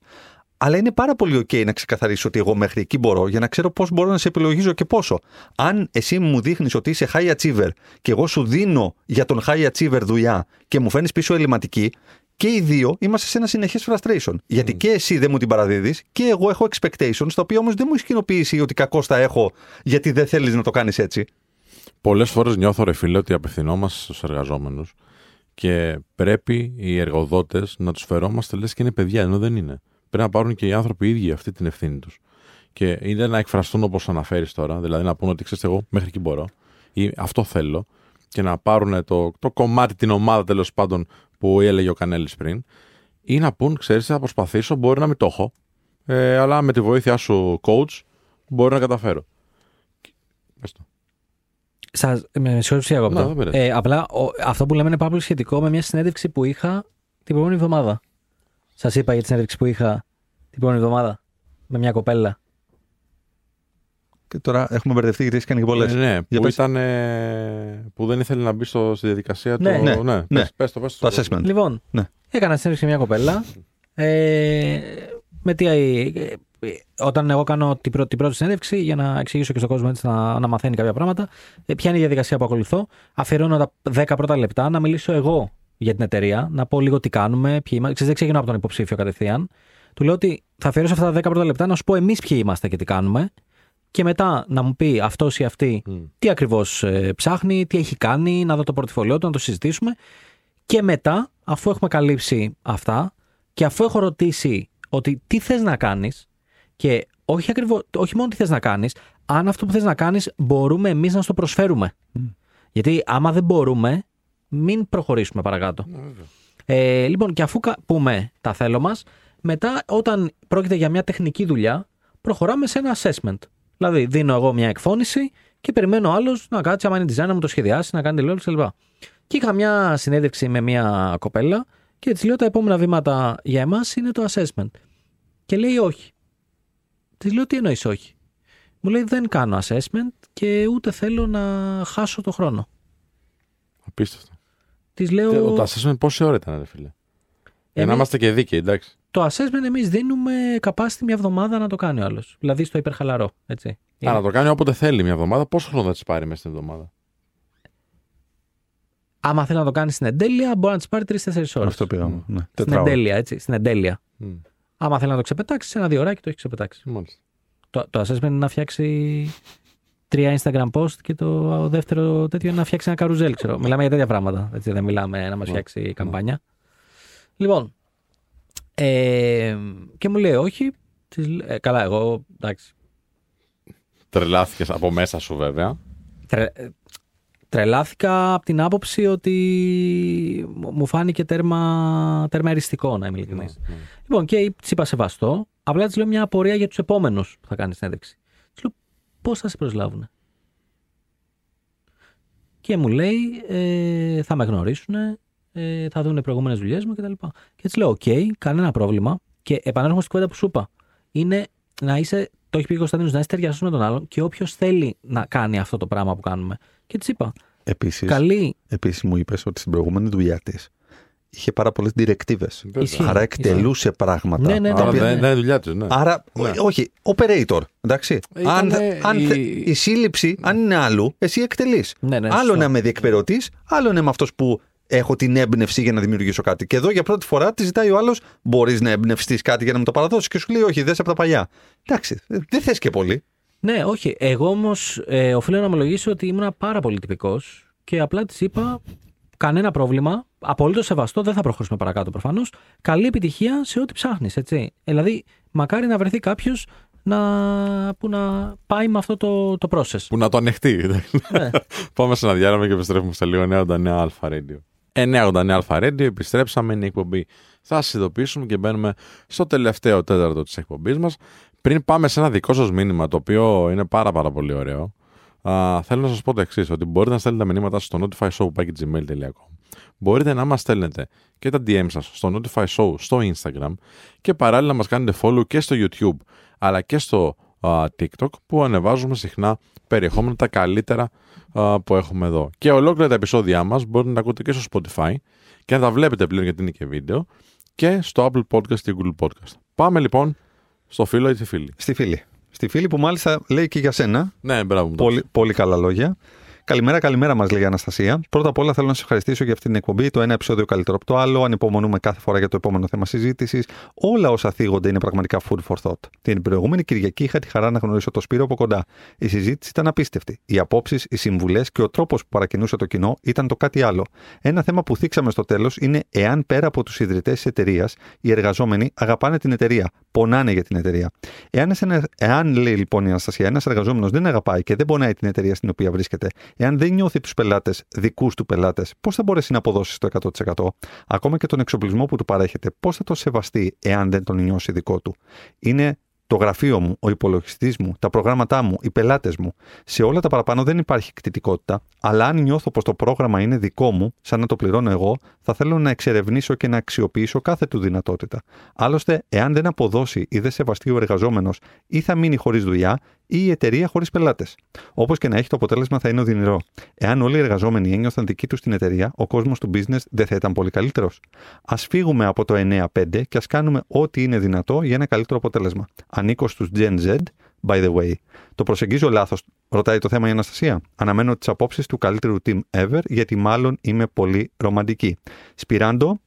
Αλλά είναι πάρα πολύ OK να ξεκαθαρίσω ότι εγώ μέχρι εκεί μπορώ για να ξέρω πώς μπορώ να σε επιλογίζω και πόσο. Αν εσύ μου δείχνεις ότι είσαι high achiever και εγώ σου δίνω για τον high achiever δουλειά και μου φαίνεις πίσω ελληματική, και οι δύο είμαστε σε ένα συνεχές frustration. Γιατί και εσύ δεν μου την παραδίδεις και εγώ έχω expectations, τα οποία όμως δεν μου έχει κοινοποιήσει ότι κακώ τα έχω γιατί δεν θέλεις να το κάνεις έτσι.
Πολλές φορές νιώθω, ρε φίλε, ότι απευθυνόμαστε στους εργαζόμενους και πρέπει οι εργοδότες να τους φερόμαστε λες και είναι παιδιά, ενώ δεν είναι. Πρέπει να πάρουν και οι άνθρωποι οι ίδιοι αυτή την ευθύνη τους. Και είναι να εκφραστούν όπως αναφέρεις τώρα, δηλαδή να πούνε ότι ξέρεις, εγώ μέχρι εκεί μπορώ ή αυτό θέλω και να πάρουν το, το κομμάτι, την ομάδα τέλος πάντων που έλεγε ο Κανέλης πριν, ή να πούν, ξέρεις, θα προσπαθήσω, μπορεί να μην το έχω, ε, αλλά με τη βοήθειά σου, coach, μπορεί να καταφέρω. Πες το.
Σας, με συγχωρείτε εγώ ε, Απλά ο, αυτό που λέμε είναι πάρα πολύ σχετικό με μια συνέντευξη που είχα την προηγούμενη εβδομάδα. Σας είπα για τη συνέντευξη που είχα την προηγούμενη εβδομάδα με μια κοπέλα.
Και τώρα έχουμε μπερδευτεί γιατί έχεις κάνει και πολλές.
Ε, ναι, που, ήταν, ε, που δεν ήθελε να μπει στο, στη διαδικασία
ναι,
του.
Ναι, ναι, ναι.
Πες, το, πες
το, το assessment.
Λοιπόν,
ναι.
έκανα συνέντευξη μια κοπέλα. Ε, με τι, ε, όταν εγώ κάνω την πρώτη, την πρώτη συνέντευξη, για να εξηγήσω και στον κόσμο έτσι, να, να μαθαίνει κάποια πράγματα, ε, ποια είναι η διαδικασία που ακολουθώ. Αφιερώνω τα 10 πρώτα λεπτά να μιλήσω εγώ για την εταιρεία, να πω λίγο τι κάνουμε, ποιοι είμαστε. Ξέρεις, δεν ξεκινάω από τον υποψήφιο κατευθείαν. Του λέω ότι θα αφιερώσω αυτά τα 10 πρώτα λεπτά να σου πω εμείς ποιοι είμαστε και τι κάνουμε και μετά να μου πει αυτός ή αυτή τι ακριβώς ε, ψάχνει, τι έχει κάνει, να δω το πορτοφολιό του, να το συζητήσουμε. Και μετά, αφού έχουμε καλύψει αυτά και αφού έχω ρωτήσει ότι τι θες να κάνεις και όχι, ακριβώς, όχι μόνο τι θες να κάνεις, αν αυτό που θες να κάνεις μπορούμε εμείς να στο προσφέρουμε. Γιατί άμα δεν μπορούμε, μην προχωρήσουμε παρακάτω. Ναι, ε, λοιπόν, και αφού πούμε τα θέλω μας, μετά όταν πρόκειται για μια τεχνική δουλειά, προχωράμε σε ένα assessment. Δηλαδή, δίνω εγώ μια εκφώνηση και περιμένω άλλος να κάτσει, άμα είναι design, να μου το σχεδιάσει, να κάνει τελειώσει κλπ. Και είχα μια συνέντευξη με μια κοπέλα και της λέω τα επόμενα βήματα για εμάς είναι το assessment. Και λέει όχι. Της λέω τι εννοείς όχι; Μου λέει δεν κάνω assessment και ούτε θέλω να χάσω το χρόνο.
Απίστευτο.
Της λέω.
Και Το assessment πόση ώρα ήταν, ρε φίλε; Για να
Εμείς-
είμαστε και δίκαιοι, εντάξει.
Το assessment εμείς δίνουμε capacity μια εβδομάδα να το κάνει ο άλλος. Δηλαδή στο υπερχαλαρό. Έτσι.
Α, να το κάνει όποτε θέλει μια εβδομάδα. Πόσο χρόνο θα της πάρει μέσα στην εβδομάδα;
Άμα θέλει να το κάνει στην εντέλεια, μπορεί να της πάρει 3-4 ώρες.
Αυτό πήγαμε. Ναι.
Στην
Τετράωρο.
εντέλεια, έτσι. Στην εντέλεια.
Μμ,
Άμα θέλει να το ξεπετάξει, σε ένα-δύο ώρακι το έχει ξεπετάξει.
Μάλιστα.
Το, το assessment είναι να φτιάξει τρία Instagram post και το δεύτερο τέτοιο είναι να φτιάξει ένα καρουζέλ, ξέρω. Μιλάμε για τέτοια πράγματα. Έτσι, δεν μιλάμε να μας
Ναι.
φτιάξει καμπάνια. Λοιπόν. Ε, και μου λέει όχι. Της λέ- ε, καλά, εγώ εντάξει.
Τρελάθηκες από μέσα σου, βέβαια.
Τρε, ε, τρελάθηκα από την άποψη ότι μου μου φάνηκε τέρμα, τέρμα εριστικό, να είμαι ειλικρινής.
Ναι, ναι.
Λοιπόν, και τη είπα σεβαστό. Απλά της λέω μια απορία για τους επόμενους που θα κάνεις συνέντευξη. Τη λέω πώς θα σε προσλάβουν. Και μου λέει, ε, θα με γνωρίσουν, ε, θα δουν οι προηγούμενες δουλειές μου κτλ. Και τη λέω, οκ, κανένα πρόβλημα. Και επανέρχομαι στην κουβέντα που σου είπα. Είναι να είσαι, το έχει πει ο Κωνσταντίνος, να είσαι ταιριαστό με τον άλλον και όποιος θέλει να κάνει αυτό το πράγμα που κάνουμε. Και της είπα,
Επίσης,
καλή.
επίσης μου είπες ότι στην προηγούμενη δουλειά της είχε πάρα πολλές directives.
Βέβαια.
Ισχύει.
Άρα εκτελούσε πράγματα.
Ναι, ναι,
τα
ναι,
Άρα
οποία-
δεν δεν είναι δουλειά τη, ναι.
Άρα,
Ναι.
όχι, operator. Εντάξει.
Ήταν
αν, αν,
η-
θε- η σύλληψη, αν είναι άλλου, εσύ εκτελείς.
Ναι, ναι,
άλλο
σωστό.
να είμαι διεκπαιρεωτή, άλλο να είμαι αυτός που έχω την έμπνευση για να δημιουργήσω κάτι. Και εδώ για πρώτη φορά τη ζητάει ο άλλος, μπορείς να εμπνευστείς κάτι για να μου το παραδώσεις. Και σου λέει, Όχι, δες από τα παλιά. Εντάξει, δεν θες και πολύ.
Ναι, όχι. Εγώ όμως ε, οφείλω να ομολογήσω ότι ήμουν πάρα πολύ τυπικός και απλά της είπα κανένα πρόβλημα. Απολύτως σεβαστό, δεν θα προχωρήσουμε παρακάτω προφανώς. Καλή επιτυχία σε ό,τι ψάχνεις, έτσι. Ε, Δηλαδή, μακάρι να βρεθεί κάποιος να, που να πάει με αυτό το, το process.
Που να το ανεχτεί.
Ναι. [LAUGHS]
Πάμε σε ένα διάλειμμα και επιστρέφουμε στα λίγο 989 Αλφα Radio. 989 Αλφα Radio, επιστρέψαμε, είναι η εκπομπή. Θα σας ειδοποιήσουμε και μπαίνουμε στο τελευταίο τέταρτο της εκπομπής μας. Πριν πάμε σε ένα δικό σας μήνυμα, το οποίο είναι πάρα, πάρα πολύ ωραίο, α, θέλω να σας πω το εξής: ότι μπορείτε να στέλνετε τα μηνύματα στο notifyshow.gmail.com. Μπορείτε να μας στέλνετε και τα DM σας στο Notify Show στο Instagram και παράλληλα να μας κάνετε follow και στο YouTube αλλά και στο α, TikTok που ανεβάζουμε συχνά περιεχόμενα τα καλύτερα α, που έχουμε εδώ. Και ολόκληρα τα επεισόδια μας μπορείτε να τα ακούτε και στο Spotify και να τα βλέπετε πλέον γιατί είναι και βίντεο και στο Apple Podcast και Google Podcast. Πάμε λοιπόν στο φίλο ή τη φίλη.
Στη φίλη. Στη φίλη που μάλιστα λέει και για σένα.
Ναι, μπράβο μου. το
Πολύ, πολύ καλά λόγια. Καλημέρα, καλημέρα μας λέει η Αναστασία. Πρώτα απ' όλα θέλω να σας ευχαριστήσω για αυτή την εκπομπή. Το ένα επεισόδιο καλύτερο από το άλλο. Ανυπομονούμε κάθε φορά για το επόμενο θέμα συζήτησης. Όλα όσα θίγονται είναι πραγματικά food for thought. Την προηγούμενη Κυριακή είχα τη χαρά να γνωρίσω το Σπύρο από κοντά. Η συζήτηση ήταν απίστευτη. Οι απόψεις, οι συμβουλές και ο τρόπος που παρακινούσε το κοινό ήταν το κάτι άλλο. Ένα θέμα που θίξαμε στο τέλος είναι εάν πέρα από τους ιδρυτές της εταιρείας, οι εργαζόμενοι αγαπάνε την εταιρεία, πονάνε για την εταιρεία. Εάν, εσένα- εάν λέει λοιπόν η Αναστασία, ένας εργαζόμενος δεν αγαπάει και δεν πονάει την εταιρεία στην οποία βρίσκεται, εάν δεν νιώθει τους πελάτες δικούς του πελάτες, πώς θα μπορέσει να αποδώσει το 100%? Ακόμα και τον εξοπλισμό που του παρέχεται, πώς θα το σεβαστεί εάν δεν τον νιώσει δικό του; Είναι το γραφείο μου, ο υπολογιστής μου, τα προγράμματά μου, οι πελάτες μου. Σε όλα τα παραπάνω δεν υπάρχει κτητικότητα, αλλά αν νιώθω πως το πρόγραμμα είναι δικό μου, σαν να το πληρώνω εγώ, θα θέλω να εξερευνήσω και να αξιοποιήσω κάθε του δυνατότητα. Άλλωστε, εάν δεν αποδώσει ή δεν σεβαστεί ο εργαζόμενος, ή θα μείνει χωρίς δουλειά, ή η εταιρεία χωρίς πελάτες. Όπως και να έχει, το αποτέλεσμα θα είναι οδυνηρό. Εάν όλοι οι εργαζόμενοι ένιωθαν δική τους την εταιρεία, ο κόσμος του business δεν θα ήταν πολύ καλύτερος. Α φύγουμε από το 9-5 και ας κάνουμε ό,τι είναι δυνατό για ένα καλύτερο αποτέλεσμα. Ανήκω στους Gen Z, by the way. Το προσεγγίζω λάθος, ρωτάει το θέμα η Αναστασία. Αναμένω τις απόψεις του καλύτερου team ever, γιατί μάλλον είμαι πολύ ρομαντική. Σπυράντο,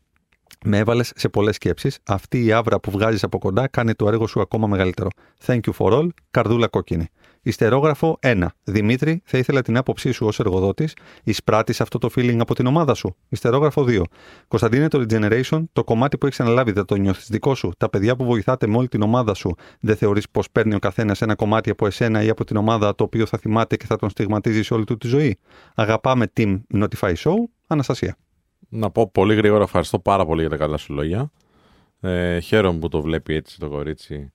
με έβαλες σε πολλές σκέψεις. Αυτή η άβρα που βγάζεις από κοντά κάνει το έργο σου ακόμα μεγαλύτερο. Thank you for all. Καρδούλα κόκκινη. Ιστερόγραφο 1. Δημήτρη, θα ήθελα την άποψή σου ως εργοδότης. Εισπράττεις αυτό το feeling από την ομάδα σου. Ιστερόγραφο 2. Κωνσταντίνε, το Regeneration, το κομμάτι που έχεις αναλάβει δεν το νιώθεις δικό σου. Τα παιδιά που βοηθάτε με όλη την ομάδα σου, δεν θεωρείς πως παίρνει ο καθένας ένα κομμάτι από εσένα ή από την ομάδα το οποίο θα θυμάται και θα τον στιγματίζει σε όλη του τη ζωή. Αγαπάμε Team Notify Show. Αναστασία.
Να πω πολύ γρήγορα ευχαριστώ πάρα πολύ για τα καλά σου λόγια. Ε, χαίρομαι που το βλέπει έτσι το κορίτσι.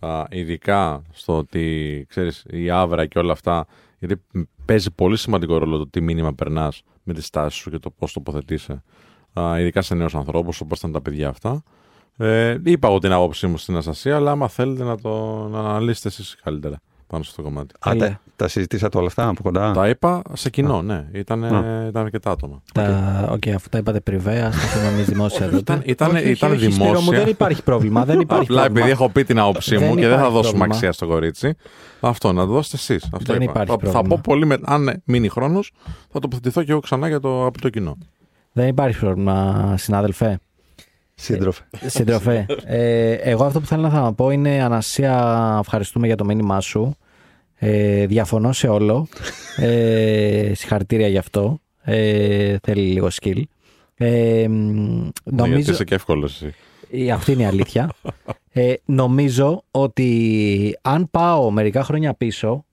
Α, ειδικά στο ότι ξέρεις η άβρα και όλα αυτά γιατί παίζει πολύ σημαντικό ρόλο το τι μήνυμα περνάς με τη στάση σου και το πώς τοποθετείσαι. Α, ειδικά σε νέους ανθρώπους όπως ήταν τα παιδιά αυτά. Ε, είπα εγώ την άποψή μου στην Αστασία, αλλά άμα θέλετε να το να αναλύσετε εσείς καλύτερα πάνω στο κομμάτι.
Α,
Έλα.
τα, τα συζητήσατε όλα αυτά από κοντά;
Τα είπα σε κοινό, ναι. Ήταν, ήταν αρκετά άτομα.
Τα, οκ, αφού τα είπατε πριβέ, ας τα πούμε εμείς δημόσια. τότε.
Ήταν- ήταν-
Όχι, όχι,
ήταν
όχι, Σπύρο
δημόσια.
Μου, δεν υπάρχει πρόβλημα. Δεν υπάρχει
Απλά
πρόβλημα.
επειδή έχω πει την άποψή
Δεν
μου και δεν θα
υπάρχει
δώσουμε
πρόβλημα.
αξία στο κορίτσι, αυτό να το δώσετε εσείς.
Δεν υπάρχει
θα, θα
πρόβλημα.
πω πολύ με, αν μείνει χρόνος, θα τοποθετηθώ και εγώ ξανά για το, από το κοινό.
Δεν υπάρχει πρόβλημα, συνάδελφε.
Σύντροφε.
Σύντροφε. ε, εγώ αυτό που θέλω να θα πω είναι Αναστασία, ευχαριστούμε για το μήνυμά σου. Ε, διαφωνώ σε όλο. Ε, συγχαρητήρια γι' αυτό. Ε, θέλει λίγο skill. Ε, μ,
Ναι, γιατί
νομίζω,
είσαι και εύκολος εσύ.
η- αυτή είναι η αλήθεια. Ε, νομίζω ότι αν πάω μερικά χρόνια πίσω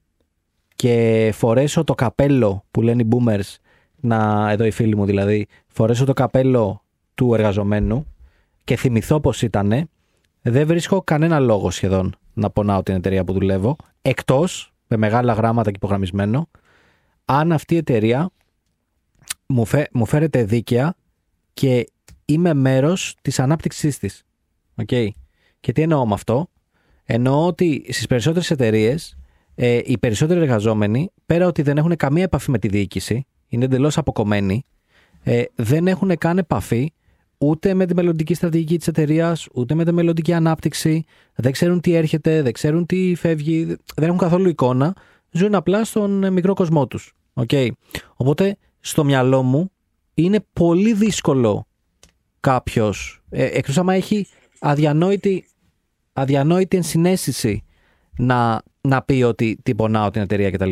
και φορέσω το καπέλο που λένε οι boomers, να, εδώ οι φίλοι μου δηλαδή, φορέσω το καπέλο του εργαζομένου και θυμηθώ πως ήτανε, δεν βρίσκω κανένα λόγο σχεδόν να πονάω την εταιρεία που δουλεύω, εκτός με μεγάλα γράμματα και υπογραμμισμένο, αν αυτή η εταιρεία μου, φε, μου φέρεται δίκαια και είμαι μέρος της ανάπτυξής της. Οκ. Και τι εννοώ με αυτό; Εννοώ ότι στις περισσότερες εταιρείες, ε, οι περισσότεροι εργαζόμενοι, πέρα ότι δεν έχουν καμία επαφή με τη διοίκηση, είναι εντελώς αποκομμένοι, ε, δεν έχουν καν επαφή ούτε με τη μελλοντική στρατηγική της εταιρείας, ούτε με τη μελλοντική ανάπτυξη, δεν ξέρουν τι έρχεται, δεν ξέρουν τι φεύγει, δεν έχουν καθόλου εικόνα, ζουν απλά στον ε, μικρό κοσμό τους. Οκ. Οπότε, στο μυαλό μου, είναι πολύ δύσκολο κάποιος, ε, εκτός άμα έχει αδιανόητη, αδιανόητη ενσυναίσθηση να, να πει ότι την πονάω την εταιρεία κτλ.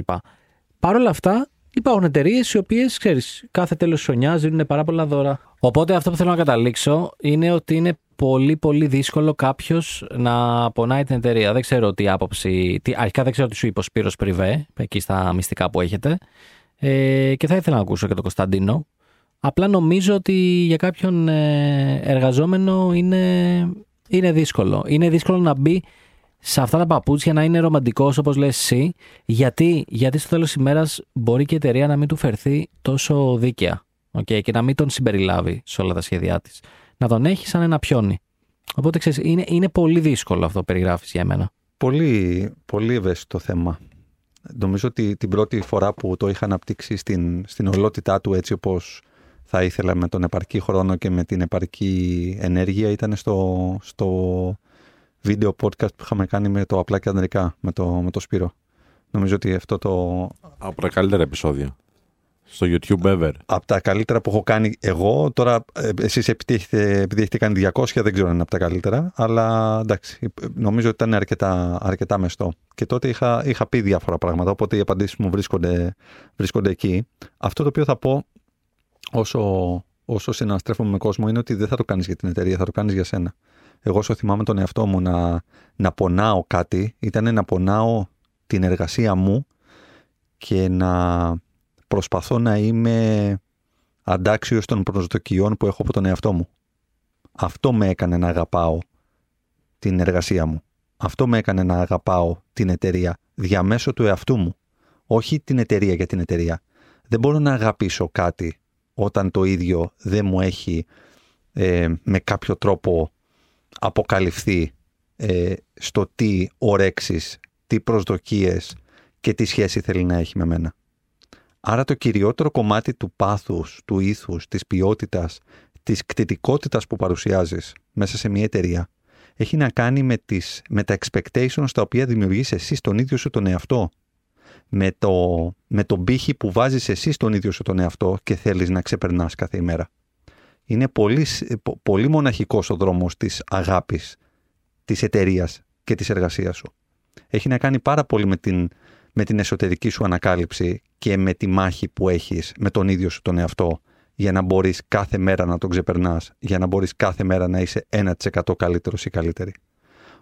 Παρ' όλα αυτά, υπάρχουν εταιρείες οι οποίες, ξέρεις, κάθε τέλος της χρονιάς δίνουν πάρα πολλά δώρα. Οπότε αυτό που θέλω να καταλήξω είναι ότι είναι πολύ πολύ δύσκολο κάποιος να πονάει την εταιρεία. Δεν ξέρω τι άποψη. Τι, αρχικά δεν ξέρω τι σου είπε ο Σπύρος Πριβέ, εκεί στα μυστικά που έχετε. Ε, και θα ήθελα να ακούσω και τον Κωνσταντίνο. Απλά νομίζω ότι για κάποιον ε, εργαζόμενο είναι, είναι δύσκολο. Είναι δύσκολο να μπει σε αυτά τα παπούτσια να είναι ρομαντικός όπως λες εσύ, γιατί, γιατί στο τέλος της ημέρας μπορεί και η εταιρεία να μην του φερθεί τόσο δίκαια okay, και να μην τον συμπεριλάβει σε όλα τα σχέδιά της. Να τον έχει σαν ένα πιόνι. Οπότε ξέρεις, είναι, είναι πολύ δύσκολο αυτό που περιγράφεις για μένα.
Πολύ, πολύ ευαίσθητο θέμα. Νομίζω ότι την πρώτη φορά που το είχα αναπτύξει στην, στην ολότητά του έτσι όπως θα ήθελα με τον επαρκή χρόνο και με την επαρκή ενέργεια ήταν στο, στο βίντεο podcast που είχαμε κάνει με το απλά και ανδρικά, με το, με το Σπύρο. Νομίζω ότι αυτό το,
Από τα καλύτερα επεισόδια. Στο YouTube ever.
από τα καλύτερα που έχω κάνει εγώ. Τώρα, ε, εσείς επειδή έχετε, επειδή έχετε κάνει 200, δεν ξέρω αν είναι από τα καλύτερα, αλλά εντάξει, ε, νομίζω ότι ήταν αρκετά, αρκετά μεστό. Και τότε είχα, είχα πει διάφορα πράγματα, οπότε οι απαντήσεις μου βρίσκονται, βρίσκονται εκεί. Αυτό το οποίο θα πω όσο, όσο συναστρέφομαι με κόσμο είναι ότι δεν θα το κάνεις για την εταιρεία, θα το κάνεις για σένα. Εγώ όσο θυμάμαι τον εαυτό μου να, να πονάω κάτι, ήταν να πονάω την εργασία μου και να προσπαθώ να είμαι αντάξιος των προσδοκιών που έχω από τον εαυτό μου. Αυτό με έκανε να αγαπάω την εργασία μου. Αυτό με έκανε να αγαπάω την εταιρεία διαμέσω του εαυτού μου. Όχι την εταιρεία για την εταιρεία. Δεν μπορώ να αγαπήσω κάτι όταν το ίδιο δεν μου έχει ε, με κάποιο τρόπο αποκαλυφθεί ε, στο τι ορέξεις, τι προσδοκίες και τι σχέση θέλει να έχει με μένα. Άρα το κυριότερο κομμάτι του πάθους, του ήθους, της ποιότητας, της κτητικότητας που παρουσιάζεις μέσα σε μια εταιρεία έχει να κάνει με, τις, με τα expectations τα οποία δημιουργείς εσύ στον ίδιο σου τον εαυτό. Με, το, με τον πύχη που βάζεις εσύ στον ίδιο σου τον εαυτό και θέλεις να ξεπερνάς κάθε ημέρα. Είναι πολύ, σ- πο- πολύ μοναχικός ο δρόμος της αγάπης, της εταιρείας και της εργασίας σου. Έχει να κάνει πάρα πολύ με την, με την εσωτερική σου ανακάλυψη και με τη μάχη που έχεις με τον ίδιο σου τον εαυτό για να μπορείς κάθε μέρα να τον ξεπερνάς, για να μπορείς κάθε μέρα να είσαι 1% καλύτερος ή καλύτερη.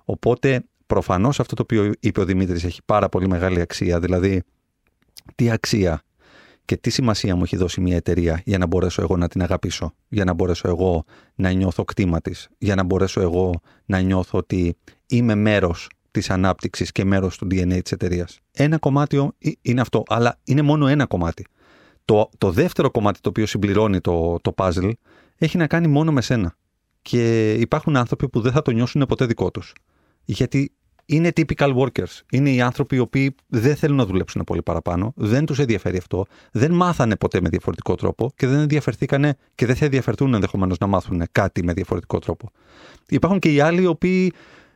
Οπότε προφανώς αυτό το οποίο είπε ο Δημήτρης έχει πάρα πολύ μεγάλη αξία, δηλαδή τι αξία και τι σημασία μου έχει δώσει μια εταιρεία για να μπορέσω εγώ να την αγαπήσω, για να μπορέσω εγώ να νιώθω κτήμα της, για να μπορέσω εγώ να νιώθω ότι είμαι μέρος της ανάπτυξης και μέρος του DNA της εταιρείας. Ένα κομμάτι ο- ε- είναι αυτό, αλλά είναι μόνο ένα κομμάτι. Το, το δεύτερο κομμάτι το οποίο συμπληρώνει το, το puzzle έχει να κάνει μόνο με σένα. Και υπάρχουν άνθρωποι που δεν θα το νιώσουν ποτέ δικό τους. Γιατί είναι typical workers. Είναι οι άνθρωποι οι οποίοι δεν θέλουν να δουλέψουν πολύ παραπάνω, δεν τους ενδιαφέρει αυτό, δεν μάθανε ποτέ με διαφορετικό τρόπο και δεν ενδιαφερθήκανε και δεν θα ενδιαφερθούν ενδεχομένως να μάθουν κάτι με διαφορετικό τρόπο. Υπάρχουν και οι άλλοι οι οποίοι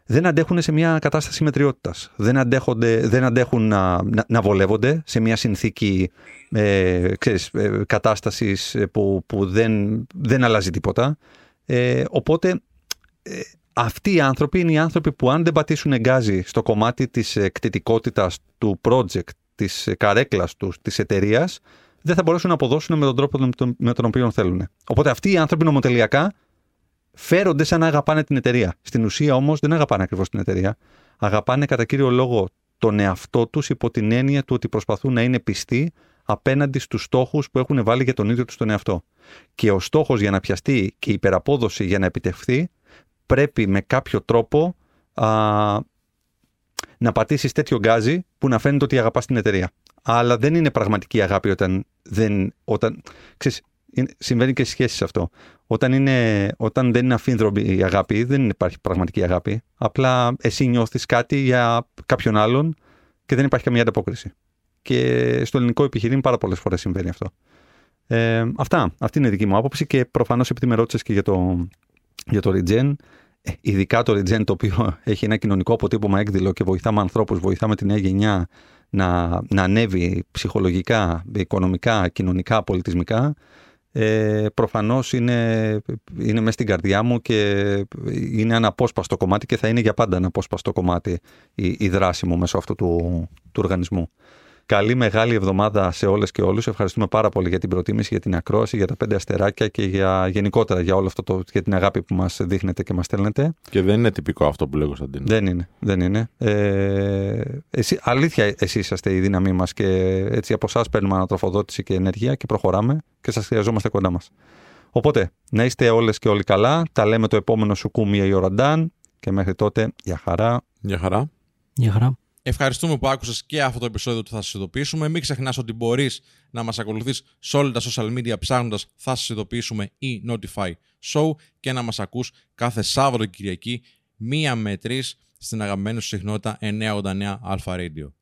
δεν αντέχουν σε μια κατάσταση μετριότητας. Δεν, δεν αντέχουν να, να, να, βολεύονται σε μια συνθήκη ε, ξέρεις, ε, κατάστασης που, που δεν, δεν αλλάζει τίποτα. Ε, οπότε ε, αυτοί οι άνθρωποι είναι οι άνθρωποι που αν δεν πατήσουν γκάζι στο κομμάτι της εκτιτικότητας του project, της καρέκλας τους, της εταιρείας, δεν θα μπορέσουν να αποδώσουν με τον τρόπο με τον οποίο θέλουν. Οπότε αυτοί οι άνθρωποι νομοτελειακά φέρονται σαν να αγαπάνε την εταιρεία. Στην ουσία όμως δεν αγαπάνε ακριβώς την εταιρεία. Αγαπάνε κατά κύριο λόγο τον εαυτό τους υπό την έννοια του ότι προσπαθούν να είναι πιστοί απέναντι στους στόχους που έχουν βάλει για τον ίδιο τους τον εαυτό. Και ο στόχος για να πιαστεί και η υπεραπόδοση για να επιτευχθεί πρέπει με κάποιο τρόπο α, να πατήσεις τέτοιο γκάζι που να φαίνεται ότι αγαπάς την εταιρεία. Αλλά δεν είναι πραγματική αγάπη όταν δεν. Όταν, ξέρεις, συμβαίνει και στι σχέσεις αυτό. Όταν, είναι, όταν δεν είναι αφήνδρομη η αγάπη, δεν υπάρχει πραγματική αγάπη. Απλά εσύ νιώθεις κάτι για κάποιον άλλον και δεν υπάρχει καμία ανταπόκριση. Και στο ελληνικό επιχειρήν πάρα πολλές φορές συμβαίνει αυτό. Ε, αυτά. Αυτή είναι η δική μου άποψη και προφανώς επειδή με ρώτησε και για το, για το Regen, ε, ειδικά το Regen το οποίο [LAUGHS] έχει ένα κοινωνικό αποτύπωμα έκδηλο και βοηθάμε ανθρώπους, βοηθάμε τη νέα γενιά να, να ανέβει ψυχολογικά, οικονομικά, κοινωνικά, πολιτισμικά ε, προφανώς είναι, είναι μέσα στην καρδιά μου και είναι αναπόσπαστο κομμάτι και θα είναι για πάντα αναπόσπαστο κομμάτι η, η δράση μου μέσω αυτού του, του οργανισμού. Καλή μεγάλη εβδομάδα σε όλες και όλους. Ευχαριστούμε πάρα πολύ για την προτίμηση, για την ακρόαση, για τα πέντε αστεράκια και για γενικότερα για όλο αυτό το, για την αγάπη που μας δείχνετε και μας στέλνετε.
Και δεν είναι τυπικό αυτό που λέω Κωνσταντίνο.
Δεν είναι, δεν είναι. Ε, εσύ, αλήθεια εσείς είσαστε η δύναμή μας και έτσι από εσάς παίρνουμε ανατροφοδότηση και ενέργεια και προχωράμε και σας χρειαζόμαστε κοντά μας. Οπότε, να είστε όλες και όλοι καλά. Τα λέμε το επόμενο σου κούμια η Οραντάν και μέχρι τότε, για χαρά.
Για χαρά.
Για χαρά.
Ευχαριστούμε που άκουσες και αυτό το επεισόδιο του Θα σας ειδοποιήσουμε. Μην ξεχνάς ότι μπορείς να μας ακολουθείς σε όλα τα social media ψάχνοντας Θα σας ειδοποιήσουμε ή Notify Show και να μας ακούς κάθε Σάββατο Κυριακή μία με τρεις στην αγαπημένη σου συχνότητα 989 Alpha Radio.